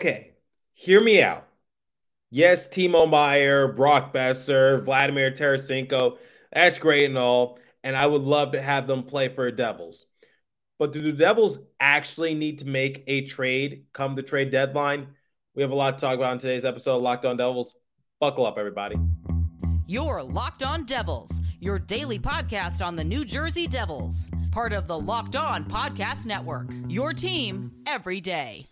Okay, hear me out. Yes, Timo Meier, Brock Boeser, Vladimir Tarasenko, that's great and all. And I would love to have them play for Devils. But do the Devils actually need to make a trade come the trade deadline? We have a lot to talk about in today's episode of Locked On Devils. Buckle up, everybody. Your Locked On Devils, your daily podcast on the New Jersey Devils, part of the Locked On Podcast Network. Your team every day.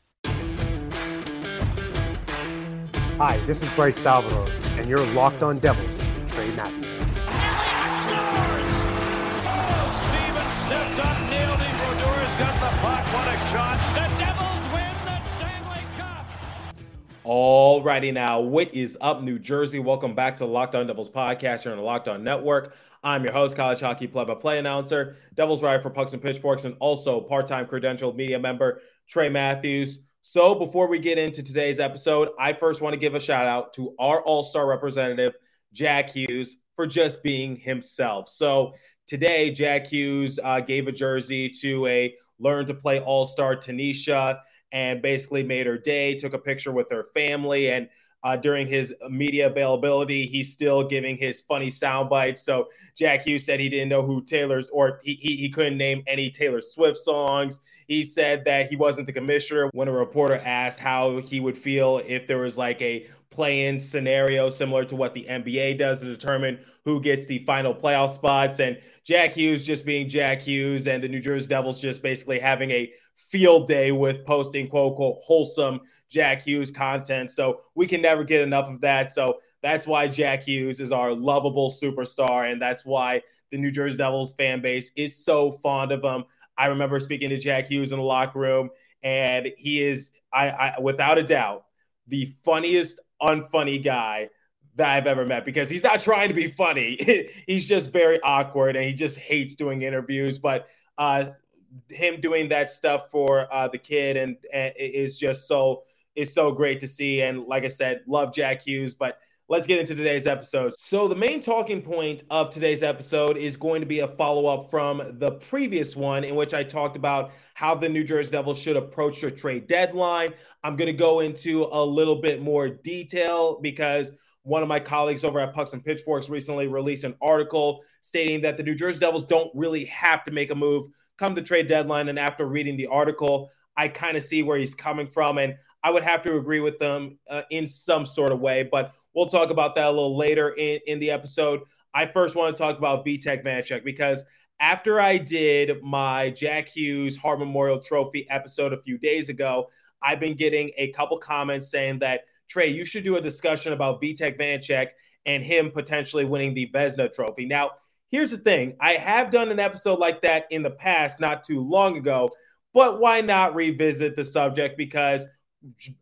Hi, this is Bryce Salvador, and you're locked on Devils with Trey Matthews. Elliott scores! Steven stepped up, nailed it. Brodeur's got the puck. What a shot. The Devils win the Stanley Cup. Alrighty now, what is up, New Jersey? Welcome back to the Locked On Devils podcast here on the Locked On Network. I'm your host, college hockey play-by-play announcer, Devils writer for Pucks and Pitchforks, and also part-time credentialed media member Trey Matthews. So before we get into today's episode, I first want to give a shout out to our all-star representative, Jack Hughes, for just being himself. So today, Jack Hughes uh, gave a jersey to a learn to play all-star Tanisha and basically made her day, took a picture with her family, and uh, during his media availability, he's still giving his funny sound bites. So Jack Hughes said he didn't know who Taylor's or he, he, he couldn't name any Taylor Swift songs. He said that he wasn't the commissioner when a reporter asked how he would feel if there was like a play-in scenario similar to what the NBA does to determine who gets the final playoff spots. And Jack Hughes just being Jack Hughes and the New Jersey Devils just basically having a field day with posting quote unquote wholesome Jack Hughes content. So we can never get enough of that. So that's why Jack Hughes is our lovable superstar. And that's why the New Jersey Devils fan base is so fond of him. I remember speaking to Jack Hughes in the locker room, and he is, I, I without a doubt, the funniest unfunny guy that I've ever met because he's not trying to be funny. he's just very awkward and he just hates doing interviews. But uh, him doing that stuff for uh, the kid and, and is just so is so great to see. And like I said, love Jack Hughes, but let's get into today's episode. So, the main talking point of today's episode is going to be a follow up from the previous one, in which I talked about how the New Jersey Devils should approach their trade deadline. I'm going to go into a little bit more detail because one of my colleagues over at Pucks and Pitchforks recently released an article stating that the New Jersey Devils don't really have to make a move come the trade deadline. And after reading the article, I kind of see where he's coming from. And I would have to agree with them uh, in some sort of way. But We'll talk about that a little later in, in the episode. I first want to talk about Vitek Vanecek because after I did my Jack Hughes Hart Memorial Trophy episode a few days ago, I've been getting a couple comments saying that Trey, you should do a discussion about Vitek Vanecek and him potentially winning the Vezina Trophy. Now, here's the thing: I have done an episode like that in the past, not too long ago. But why not revisit the subject? Because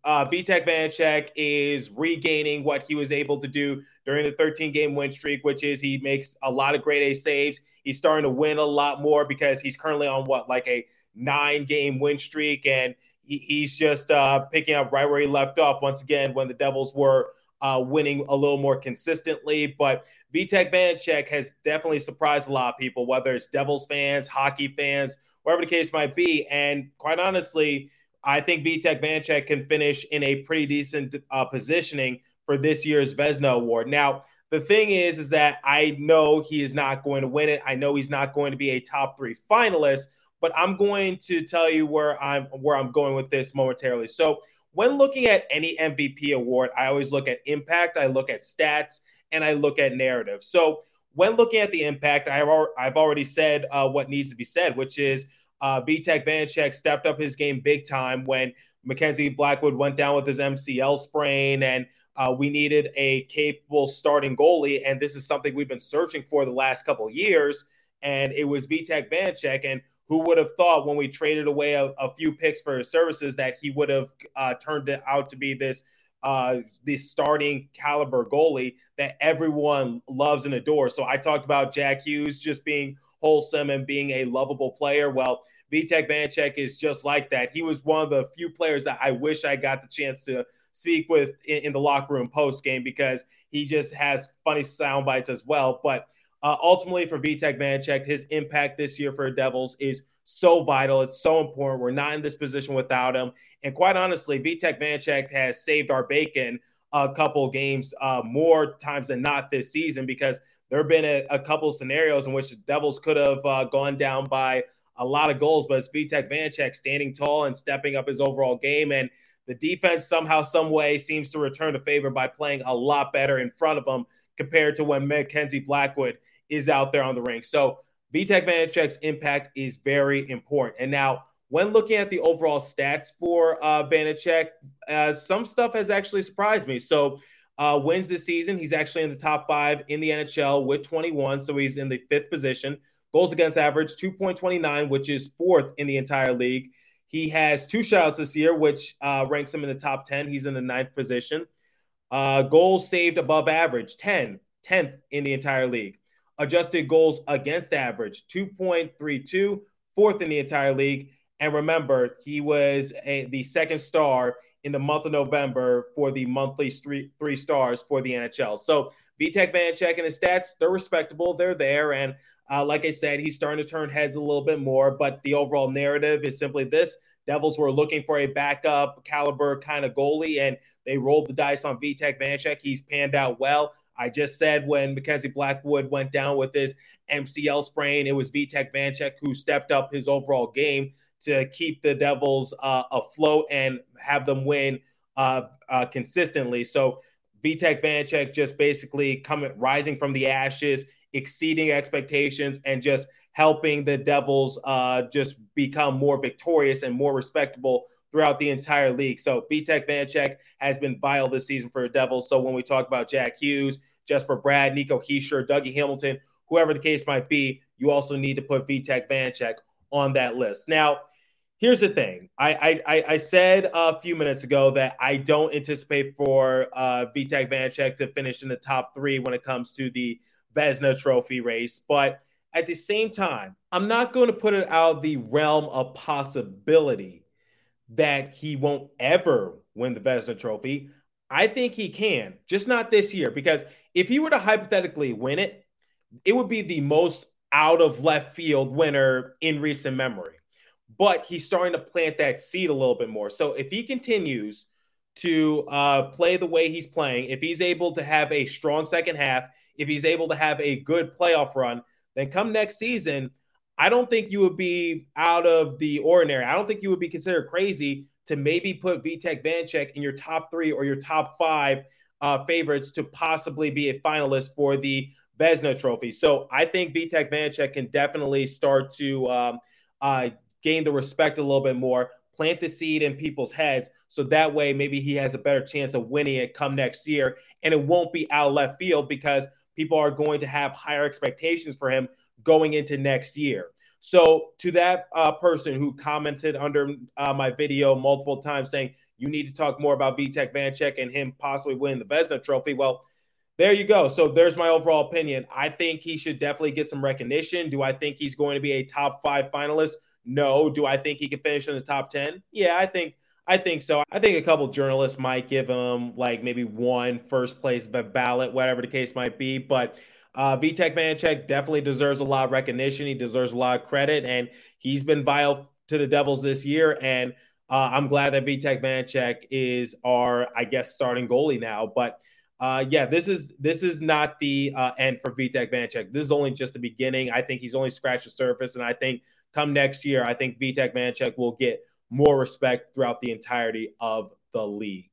uh, Vitek Vanecek is regaining what he was able to do during the 13 game win streak, which is he makes a lot of grade A saves. He's starting to win a lot more because he's currently on what, like a nine game win streak. And he, he's just uh, picking up right where he left off once again when the Devils were uh, winning a little more consistently. But Vitek Vanecek has definitely surprised a lot of people, whether it's Devils fans, hockey fans, whatever the case might be. And quite honestly, I think Vitek Vanecek can finish in a pretty decent uh, positioning for this year's Vezina Award. Now, the thing is, is that I know he is not going to win it. I know he's not going to be a top three finalist, but I'm going to tell you where I'm where I'm going with this momentarily. So, when looking at any MVP award, I always look at impact, I look at stats, and I look at narrative. So, when looking at the impact, I've I've already said uh, what needs to be said, which is uh, Vitek Vanecek stepped up his game big time when Mackenzie Blackwood went down with his MCL sprain, and uh, we needed a capable starting goalie. And this is something we've been searching for the last couple years. And it was Vitek Vanecek. And who would have thought when we traded away a, a few picks for his services that he would have uh, turned it out to be this uh, the starting caliber goalie that everyone loves and adores. So I talked about Jack Hughes just being wholesome and being a lovable player. Well, Vitek Vanecek is just like that. He was one of the few players that I wish I got the chance to speak with in, in the locker room post game because he just has funny sound bites as well. But uh, ultimately for Vitek Vanecek, his impact this year for Devils is so vital. It's so important. We're not in this position without him. And quite honestly, Vitek Vanecek has saved our bacon a couple games uh, more times than not this season because there have been a, a couple scenarios in which the Devils could have uh, gone down by a lot of goals, but it's Vitek Vanecek standing tall and stepping up his overall game. And the defense somehow, some way seems to return to favor by playing a lot better in front of them compared to when Mackenzie Blackwood is out there on the ring. So Vitek Vanecek's impact is very important. And now, when looking at the overall stats for uh, Vanecek, uh, some stuff has actually surprised me. So, uh, wins this season, he's actually in the top five in the NHL with 21. So, he's in the fifth position. Goals against average, 2.29, which is fourth in the entire league. He has two shouts this year, which uh, ranks him in the top 10. He's in the ninth position. Uh, goals saved above average, 10, 10th in the entire league. Adjusted goals against average, 2.32, fourth in the entire league. And remember, he was a, the second star in the month of November for the monthly three, three stars for the NHL. So Vitek Vanecek and his stats, they're respectable. They're there. And uh, like I said, he's starting to turn heads a little bit more, but the overall narrative is simply this Devils were looking for a backup caliber kind of goalie, and they rolled the dice on Vitek Vanecek. He's panned out well. I just said when Mackenzie Blackwood went down with his MCL sprain, it was Vitek Vanecek who stepped up his overall game to keep the Devils uh, afloat and have them win uh, uh, consistently. So Vitek Vanecek just basically coming rising from the ashes exceeding expectations and just helping the Devils uh, just become more victorious and more respectable throughout the entire league. So Vitek Vanecek has been vital this season for the Devils. So when we talk about Jack Hughes, Jesper Bratt, Nico Hischier, Dougie Hamilton, whoever the case might be, you also need to put Vitek Vanecek on that list. Now, here's the thing. I, I, I said a few minutes ago that I don't anticipate for uh, Vitek Vanecek to finish in the top three when it comes to the Vezina Trophy race. But at the same time, I'm not going to put it out the realm of possibility that he won't ever win the Vezina Trophy. I think he can, just not this year. Because if he were to hypothetically win it, it would be the most out of left field winner in recent memory. But he's starting to plant that seed a little bit more. So if he continues to uh, play the way he's playing, if he's able to have a strong second half, if he's able to have a good playoff run, then come next season, I don't think you would be out of the ordinary. I don't think you would be considered crazy to maybe put Vitek Vanecek in your top three or your top five uh, favorites to possibly be a finalist for the Vezina Trophy. So I think Vitek Vanecek can definitely start to um, uh, gain the respect a little bit more, plant the seed in people's heads, so that way maybe he has a better chance of winning it come next year, and it won't be out left field because – people are going to have higher expectations for him going into next year. So, to that uh, person who commented under uh, my video multiple times saying you need to talk more about Vitek Vanecek and him possibly winning the Vezina Trophy, well, there you go. So, there's my overall opinion. I think he should definitely get some recognition. Do I think he's going to be a top five finalist? No. Do I think he can finish in the top 10? Yeah, I think I think so. I think a couple journalists might give him like maybe one first place ballot, whatever the case might be. But uh, Vitek Vanecek definitely deserves a lot of recognition. He deserves a lot of credit, and he's been vital to the Devils this year. And uh, I'm glad that Vitek Vanecek is our, I guess, starting goalie now. But uh, yeah, this is this is not the uh, end for Vitek Vanecek. This is only just the beginning. I think he's only scratched the surface, and I think come next year, I think Vitek Vanecek will get more respect throughout the entirety of the league.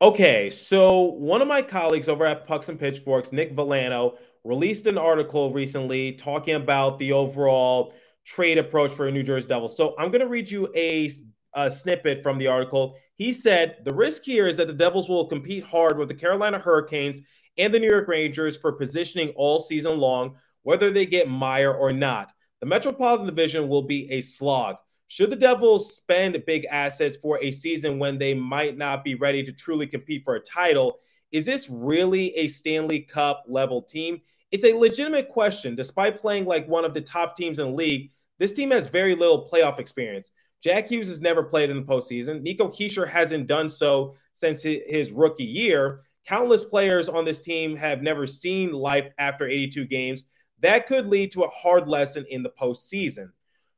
Okay, so one of my colleagues over at Pucks and Pitchforks, Nick Villano, released an article recently talking about the overall trade approach for New Jersey Devils. So I'm going to read you a, a snippet from the article. He said the risk here is that the Devils will compete hard with the Carolina Hurricanes and the New York Rangers for positioning all season long, whether they get Meier or not. The Metropolitan Division will be a slog. Should the Devils spend big assets for a season when they might not be ready to truly compete for a title? Is this really a Stanley Cup level team? It's a legitimate question. Despite playing like one of the top teams in the league, this team has very little playoff experience. Jack Hughes has never played in the postseason. Nico Hischier hasn't done so since his rookie year. countless players on this team have never seen life after 82 games. That could lead to a hard lesson in the postseason.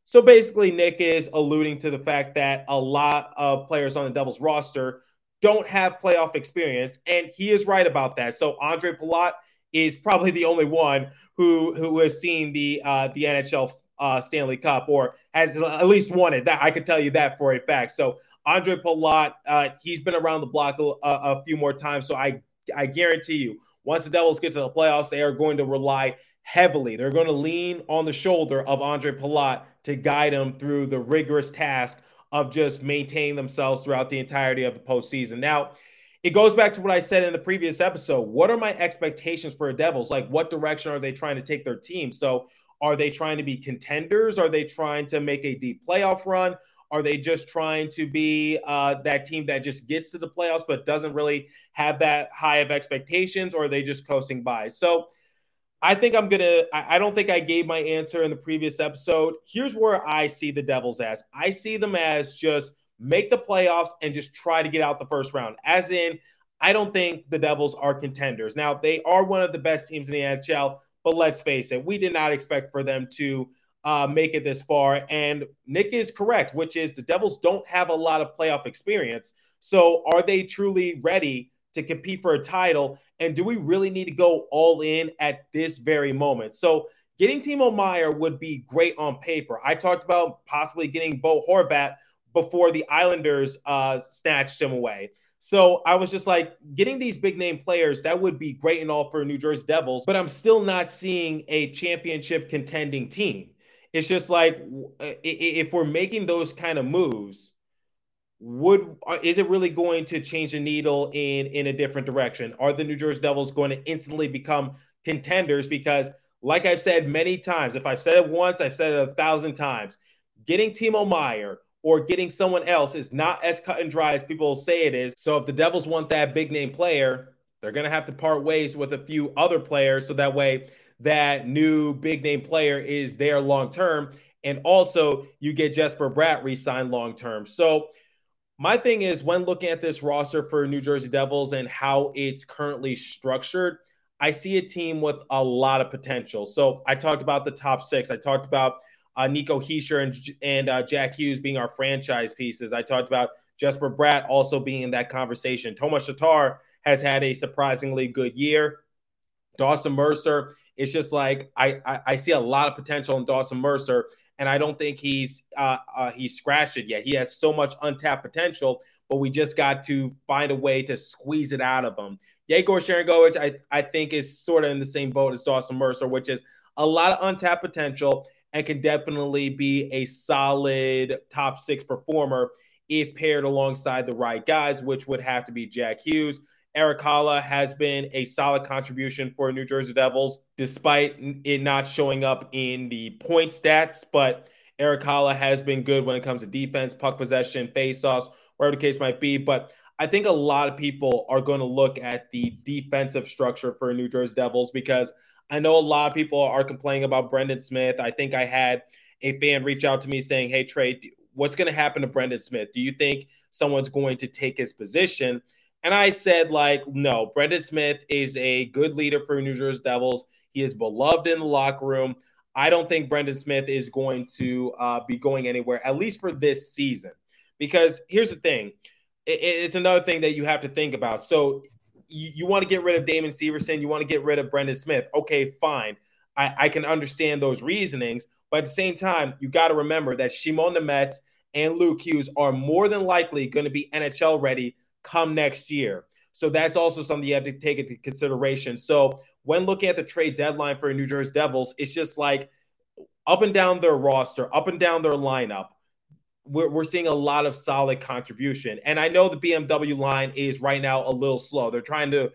So basically, Nick is alluding to the fact that a lot of players on the Devils roster don't have playoff experience, and he is right about that. So Andre Palat is probably the only one who who has seen the uh, the NHL uh, Stanley Cup or has at least won it. That I could tell you that for a fact. So Andre Palat, uh, he's been around the block a, a, few more times. So I I guarantee you, once the Devils get to the playoffs, they are going to rely heavily. They're going to lean on the shoulder of Andre Palat to guide them through the rigorous task of just maintaining themselves throughout the entirety of the postseason. Now, it goes back to what I said in the previous episode. What are my expectations for the Devils? Like, what direction are they trying to take their team? So, are they trying to be contenders? Are they trying to make a deep playoff run? Are they just trying to be uh, that team that just gets to the playoffs but doesn't really have that high of expectations? Or are they just coasting by? So, I think I'm gonna. I don't think I gave my answer in the previous episode. Here's where I see the Devils as. I see them as just make the playoffs and just try to get out the first round. As in, I don't think the Devils are contenders. Now they are one of the best teams in the NHL, but let's face it, we did not expect for them to uh, make it this far. And Nick is correct, which is the Devils don't have a lot of playoff experience. So are they truly ready? to compete for a title? And do we really need to go all in at this very moment? So, getting Timo Meier would be great on paper. I talked about possibly getting Bo Horvat before the Islanders uh, snatched him away. So I was just like, getting these big name players, that would be great and all for New Jersey Devils, but I'm still not seeing a championship contending team. It's just like, if we're making those kind of moves, would uh, is it really going to change the needle in in a different direction? Are the New Jersey Devils going to instantly become contenders? Because, like I've said many times, if I've said it once, I've said it a thousand times. Getting Timo Meier or getting someone else is not as cut and dry as people say it is. So if the Devils want that big name player, they're going to have to part ways with a few other players so that way that new big name player is there long term. And also, you get Jesper Bratt re signed long term. So my thing is when looking at this roster for New Jersey Devils and how it's currently structured, I see a team with a lot of potential. So I talked about the top six. I talked about uh, Nico Hischier and, and uh, Jack Hughes being our franchise pieces. I talked about Jesper Bratt also being in that conversation. Tomas Tatar has had a surprisingly good year. Dawson Mercer, it's just like I, I, I see a lot of potential in Dawson Mercer and I don't think he's uh, uh, he's scratched it yet. He has so much untapped potential, but we just got to find a way to squeeze it out of him. Yegor Sharangovich, I, I think, is sort of in the same boat as Dawson Mercer, which is a lot of untapped potential and can definitely be a solid top six performer if paired alongside the right guys, which would have to be Jack Hughes. Erik Haula has been a solid contribution for New Jersey Devils, despite it not showing up in the point stats. But Erik Haula has been good when it comes to defense, puck possession, faceoffs, whatever the case might be. But I think a lot of people are going to look at the defensive structure for New Jersey Devils because I know a lot of people are complaining about Brendan Smith. I think I had a fan reach out to me saying, Hey, Trey, what's going to happen to Brendan Smith? Do you think someone's going to take his position? And I said, like, no, Brendan Smith is a good leader for New Jersey Devils. He is beloved in the locker room. I don't think Brendan Smith is going to uh, be going anywhere, at least for this season. Because here's the thing it, it's another thing that you have to think about. So you, you want to get rid of Damon Severson, you want to get rid of Brendan Smith. Okay, fine. I, I can understand those reasonings. But at the same time, you got to remember that Shimon Nemec and Luke Hughes are more than likely going to be NHL ready come next year. So that's also something you have to take into consideration. So when looking at the trade deadline for New Jersey Devils, it's just like up and down their roster, up and down their lineup. We're, we're seeing a lot of solid contribution. And I know the BMW line is right now a little slow. They're trying to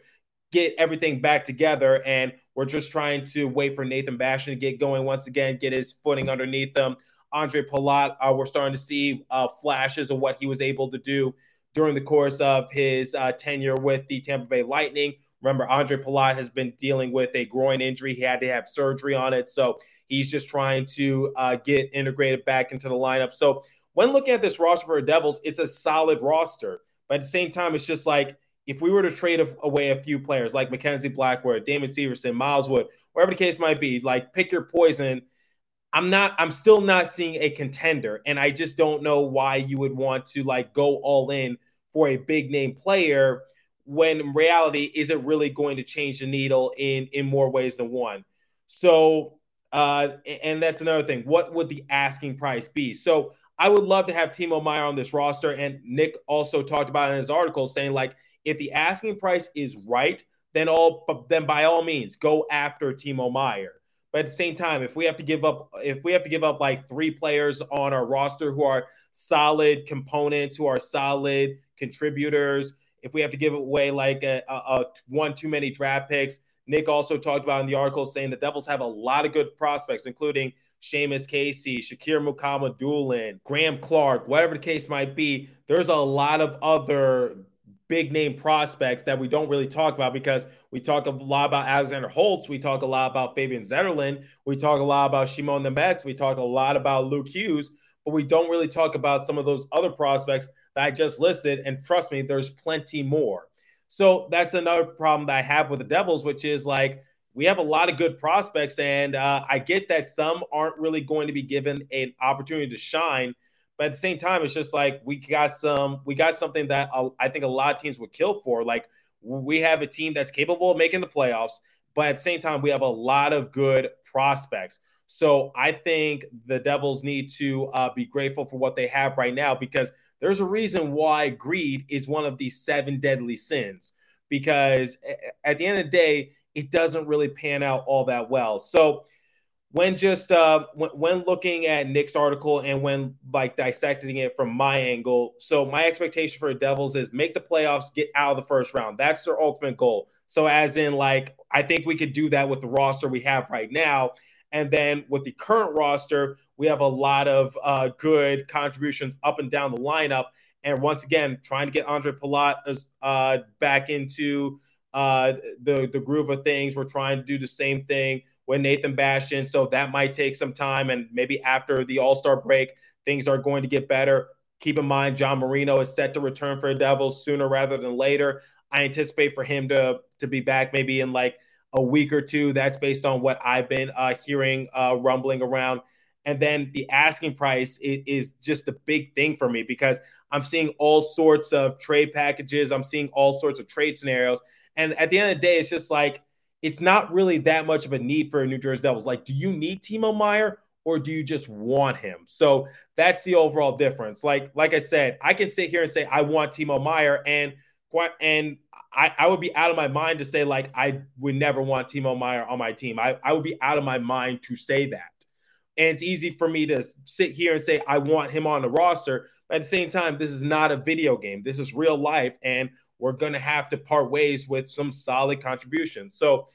get everything back together. And we're just trying to wait for Nathan Bastian to get going once again, get his footing underneath them. Andre Palat, uh, we're starting to see uh, flashes of what he was able to do during the course of his uh, tenure with the Tampa Bay Lightning. Remember, Andre Palat has been dealing with a groin injury. He had to have surgery on it. So he's just trying to uh, get integrated back into the lineup. So when looking at this roster for the Devils, it's a solid roster. But at the same time, it's just like if we were to trade away a few players like Mackenzie Blackwood, Damon Severson, Miles Wood, whatever the case might be, like pick your poison. I'm not, I'm still not seeing a contender. And I just don't know why you would want to like go all in for a big name player when in reality, is it really going to change the needle in in more ways than one? So, uh, and that's another thing. What would the asking price be? So I would love to have Timo Meier on this roster. And Nick also talked about in his article saying like if the asking price is right, then all then by all means go after Timo Meier. But at the same time, if we have to give up, if we have to give up like three players on our roster who are solid components, who are solid contributors, if we have to give away like a, a, a one too many draft picks, Nick also talked about in the article saying the Devils have a lot of good prospects, including Seamus Casey, Shakir Mukhamadullin, Graeme Clarke, whatever the case might be. There's a lot of other big name prospects that we don't really talk about because we talk a lot about Alexander Holtz, we talk a lot about Fabian Zetterlund, we talk a lot about Shimon Nemec, we talk a lot about Luke Hughes, but we don't really talk about some of those other prospects that I just listed. And trust me, there's plenty more. So that's another problem that I have with the Devils, which is like we have a lot of good prospects, and uh, I get that some aren't really going to be given an opportunity to shine. But at the same time, it's just like we got some, we got something that I think a lot of teams would kill for. Like we have a team that's capable of making the playoffs, but at the same time, we have a lot of good prospects. So I think the Devils need to uh, be grateful for what they have right now because there's a reason why greed is one of these seven deadly sins. Because at the end of the day, it doesn't really pan out all that well. So when just uh, when, when looking at Nick's article and when like dissecting it from my angle, so my expectation for the Devils is make the playoffs, get out of the first round. That's their ultimate goal. So as in like I think we could do that with the roster we have right now. And then with the current roster, we have a lot of uh, good contributions up and down the lineup. And once again, trying to get Andre Palat uh, back into uh, the the groove of things. We're trying to do the same thing with Nathan Bastian. So that might take some time. And maybe after the All Star break, things are going to get better. Keep in mind, John Marino is set to return for the Devils sooner rather than later. I anticipate for him to to be back maybe in like a week or two. That's based on what I've been uh, hearing uh, rumbling around. And then the asking price is, is, just the big thing for me because I'm seeing all sorts of trade packages. I'm seeing all sorts of trade scenarios. And at the end of the day, it's just like it's not really that much of a need for a New Jersey Devils. Like, do you need Timo Meier or do you just want him? So that's the overall difference. Like, like I said, I can sit here and say I want Timo Meier, and and I, I would be out of my mind to say like I would never want Timo Meier on my team. I, I would be out of my mind to say that. And it's easy for me to sit here and say I want him on the roster. But at the same time, this is not a video game. This is real life. And we're going to have to part ways with some solid contributions. So,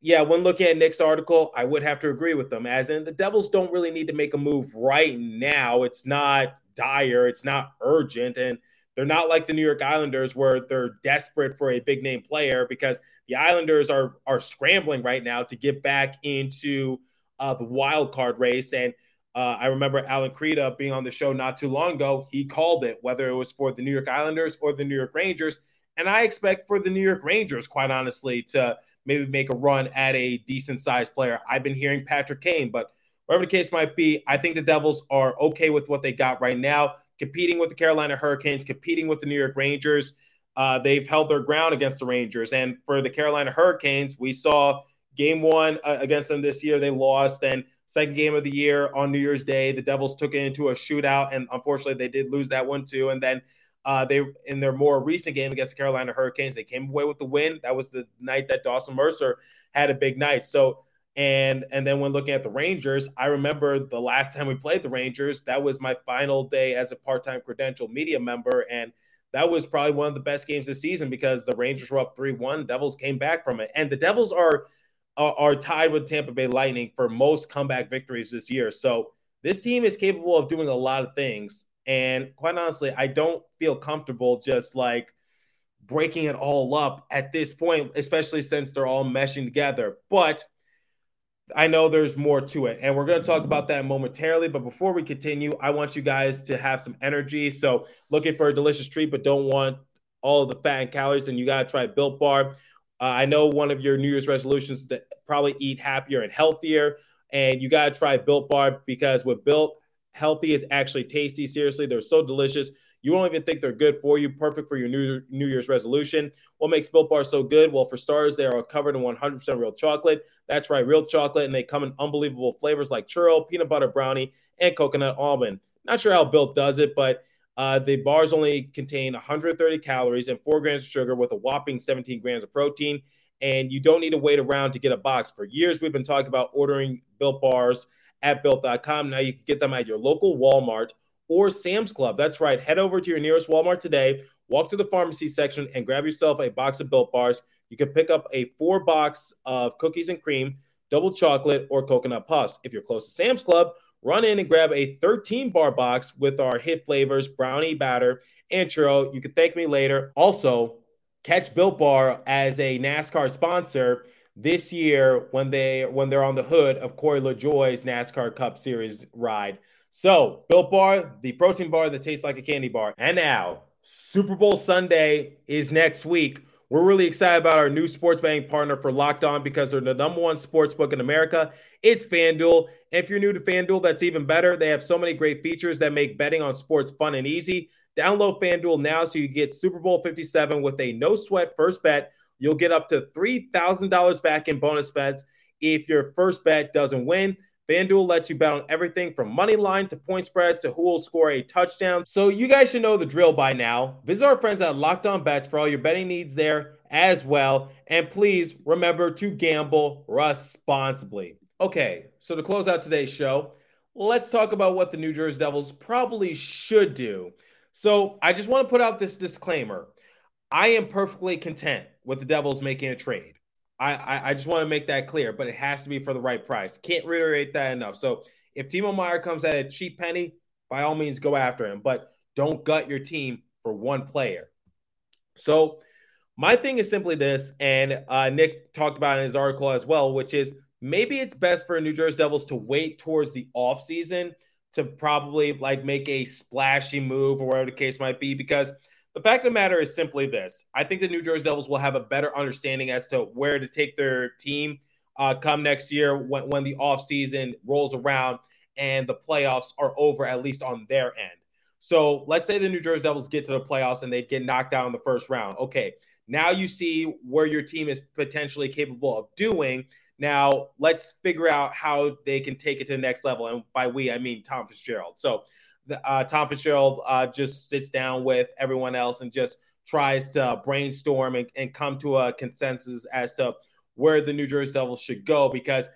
yeah, when looking at Nick's article, I would have to agree with them. As in, the Devils don't really need to make a move right now. It's not dire, it's not urgent. And they're not like the New York Islanders where they're desperate for a big name player because the Islanders are are scrambling right now to get back into uh, the wild card race. And uh, I remember Alan Kreda being on the show not too long ago. He called it, whether it was for the New York Islanders or the New York Rangers. And I expect for the New York Rangers, quite honestly, to maybe make a run at a decent sized player. I've been hearing Patrick Kane, but whatever the case might be, I think the Devils are okay with what they got right now competing with the Carolina Hurricanes, competing with the New York Rangers. Uh, they've held their ground against the Rangers. And for the Carolina Hurricanes, we saw game one uh, against them this year. They lost. Then, second game of the year on New Year's Day, the Devils took it into a shootout. And unfortunately, they did lose that one too. And then uh, they, in their more recent game against the Carolina Hurricanes, they came away with the win. That was the night that Dawson Mercer had a big night. So, and and then when looking at the Rangers, I remember the last time we played the Rangers, that was my final day as a part-time credential media member. And that was probably one of the best games this season because the Rangers were up 3-1. Devils came back from it. And the Devils are, are are tied with Tampa Bay Lightning for most comeback victories this year. So this team is capable of doing a lot of things. And quite honestly, I don't feel comfortable just like breaking it all up at this point, especially since they're all meshing together. But I know there's more to it, and we're going to talk about that momentarily. But before we continue, I want you guys to have some energy. So, looking for a delicious treat, but don't want all of the fat and calories, then you got to try Built Bar. Uh, I know one of your New Year's resolutions to probably eat happier and healthier, and you got to try Built Bar because with Built, healthy is actually tasty. Seriously, they're so delicious. You won't even think they're good for you. Perfect for your New, New Year's resolution. What makes Built Bar so good? Well, for starters, they are covered in 100% real chocolate. That's right, real chocolate, and they come in unbelievable flavors like churro, peanut butter brownie, and coconut almond. Not sure how Built does it, but uh, the bars only contain 130 calories and four grams of sugar with a whopping 17 grams of protein. And you don't need to wait around to get a box. For years, we've been talking about ordering Built bars at built.com. Now you can get them at your local Walmart or Sam's Club. That's right. Head over to your nearest Walmart today, walk to the pharmacy section, and grab yourself a box of Built Bars. You can pick up a four box of cookies and cream, double chocolate, or coconut puffs. If you're close to Sam's Club, run in and grab a 13 bar box with our hit flavors, brownie batter, and churro. You can thank me later. Also, catch Built Bar as a NASCAR sponsor this year when they when they're on the hood of Corey LaJoie's NASCAR Cup Series ride. So, Built Bar, the protein bar that tastes like a candy bar. And now, Super Bowl Sunday is next week. We're really excited about our new sports betting partner for Locked On because they're the number one sports book in America. It's FanDuel. And if you're new to FanDuel, that's even better. They have so many great features that make betting on sports fun and easy. Download FanDuel now so you get Super Bowl 57 with a no sweat first bet. You'll get up to $3,000 back in bonus bets if your first bet doesn't win. FanDuel lets you bet on everything from money line to point spreads to who will score a touchdown. So you guys should know the drill by now. Visit our friends at Locked On Bets for all your betting needs there as well. And please remember to gamble responsibly. Okay, so to close out today's show, let's talk about what the New Jersey Devils probably should do. So I just want to put out this disclaimer. I am perfectly content with the Devils making a trade. I, I, I just want to make that clear, but it has to be for the right price. Can't reiterate that enough. So if Timo Meier comes at a cheap penny, by all means go after him, but don't gut your team for one player. So my thing is simply this, and uh, Nick talked about in his article as well, which is maybe it's best for New Jersey Devils to wait towards the offseason to probably like make a splashy move or whatever the case might be, because – the fact of the matter is simply this I think the New Jersey Devils will have a better understanding as to where to take their team uh, come next year when, when the offseason rolls around and the playoffs are over, at least on their end. So let's say the New Jersey Devils get to the playoffs and they get knocked out in the first round. Okay, now you see where your team is potentially capable of doing. Now let's figure out how they can take it to the next level. And by we, I mean Tom Fitzgerald. So uh, Tom Fitzgerald uh, just sits down with everyone else and just tries to brainstorm and, and, come to a consensus as to where the New Jersey Devils should go because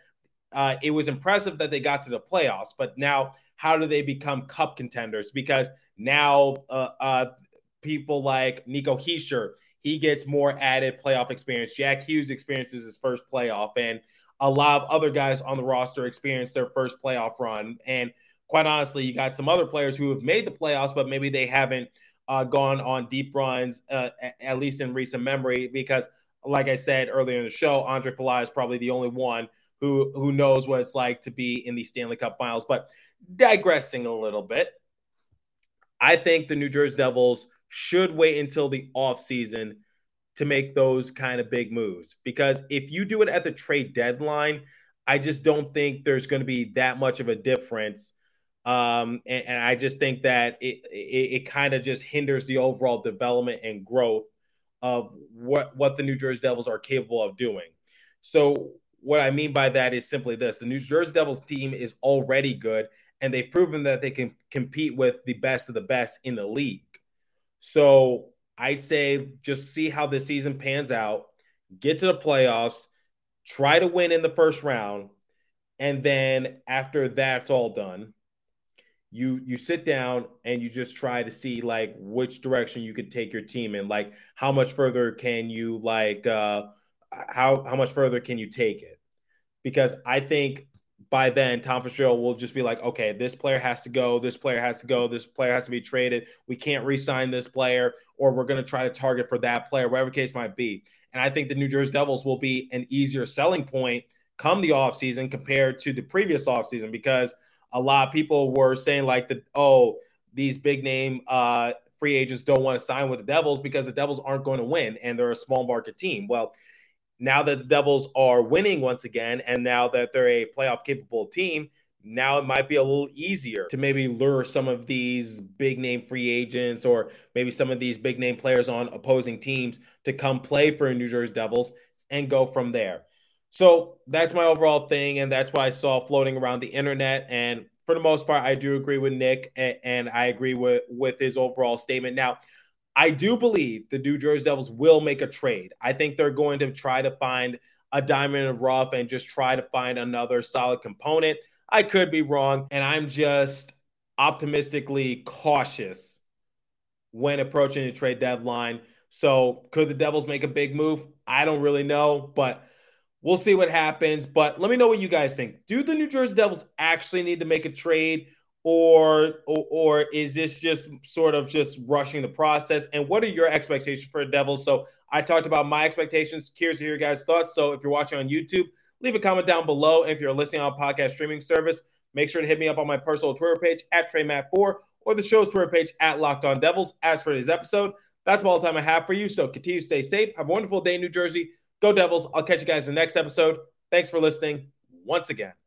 uh, it was impressive that they got to the playoffs, but now how do they become cup contenders? Because now uh, uh, people like Nico Hischier, he gets more added playoff experience. Jack Hughes experiences his first playoff, and a lot of other guys on the roster experience their first playoff run. And quite honestly, you got some other players who have made the playoffs, but maybe they haven't uh, gone on deep runs, uh, at least in recent memory, because like I said earlier in the show, Andre Palat is probably the only one who who knows what it's like to be in the Stanley Cup Finals. But digressing a little bit, I think the New Jersey Devils should wait until the offseason to make those kind of big moves because if you do it at the trade deadline, I just don't think there's going to be that much of a difference um, and, and, I just think that it it, it kind of just hinders the overall development and growth of what what the New Jersey Devils are capable of doing. So what I mean by that is simply this: the New Jersey Devils team is already good, and they've proven that they can compete with the best of the best in the league. So I say just see how the season pans out, get to the playoffs, try to win in the first round, and then after that's all done you you sit down and you just try to see like which direction you could take your team in. Like how much further can you like uh how how much further can you take it? Because i think by then tom Fitzgerald will just be like okay this player has to go this player has to go this player has to be traded we can't re-sign this player or we're going to try to target for that player whatever case might be and i think the new jersey devils will be an easier selling point come the offseason compared to the previous offseason because a lot of people were saying like the oh these big name uh, free agents don't want to sign with the Devils because the Devils aren't going to win and they're a small market team. Well, now that the Devils are winning once again, and now that they're a playoff capable team, now it might be a little easier to maybe lure some of these big name free agents or maybe some of these big name players on opposing teams to come play for New Jersey Devils and go from there. So that's my overall thing, and that's what I saw floating around the internet. And for the most part, I do agree with Nick, and, and I agree with with his overall statement. Now, I do believe the New Jersey Devils will make a trade. I think they're going to try to find a diamond in the rough and just try to find another solid component. I could be wrong, and I'm just optimistically cautious when approaching the trade deadline. So, could the Devils make a big move? I don't really know, but we'll see what happens. But let me know what you guys think. Do the New Jersey Devils actually need to make a trade? Or, or or is this just sort of just rushing the process? And what are your expectations for the Devils? So I talked about my expectations. Curious to hear your guys' thoughts. So if you're watching on YouTube, leave a comment down below. And if you're listening on podcast streaming service, make sure to hit me up on my personal Twitter page at TreyMatt4 or the show's Twitter page at Locked On Devils. As for this episode, that's all the time I have for you. So continue to stay safe. Have a wonderful day in New Jersey. Go Devils. I'll catch you guys in the next episode. Thanks for listening once again.